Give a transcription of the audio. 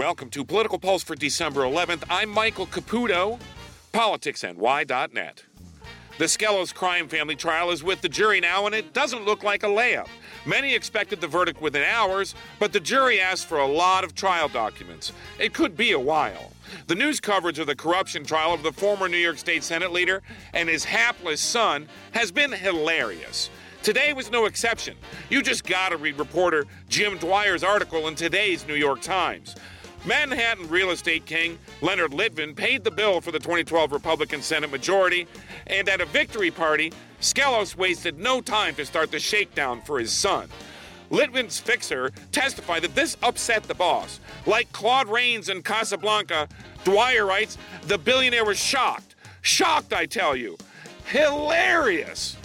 Welcome to Political Pulse for December 11th. I'm Michael Caputo, politicsny.net. The Skelos crime family trial is with the jury now, and it doesn't look like a layup. Many expected the verdict within hours, but the jury asked for a lot of trial documents. It could be a while. The news coverage of the corruption trial of the former New York State Senate leader and his hapless son has been hilarious. Today was no exception. You just gotta read reporter Jim Dwyer's article in today's New York Times. Manhattan real estate king Leonard Litwin paid the bill for the 2012 Republican Senate majority, and at a victory party, Skelos wasted no time to start the shakedown for his son. Litwin's fixer testified that this upset the boss. Like Claude Rains in Casablanca, Dwyer writes, the billionaire was shocked. Shocked, I tell you. Hilarious.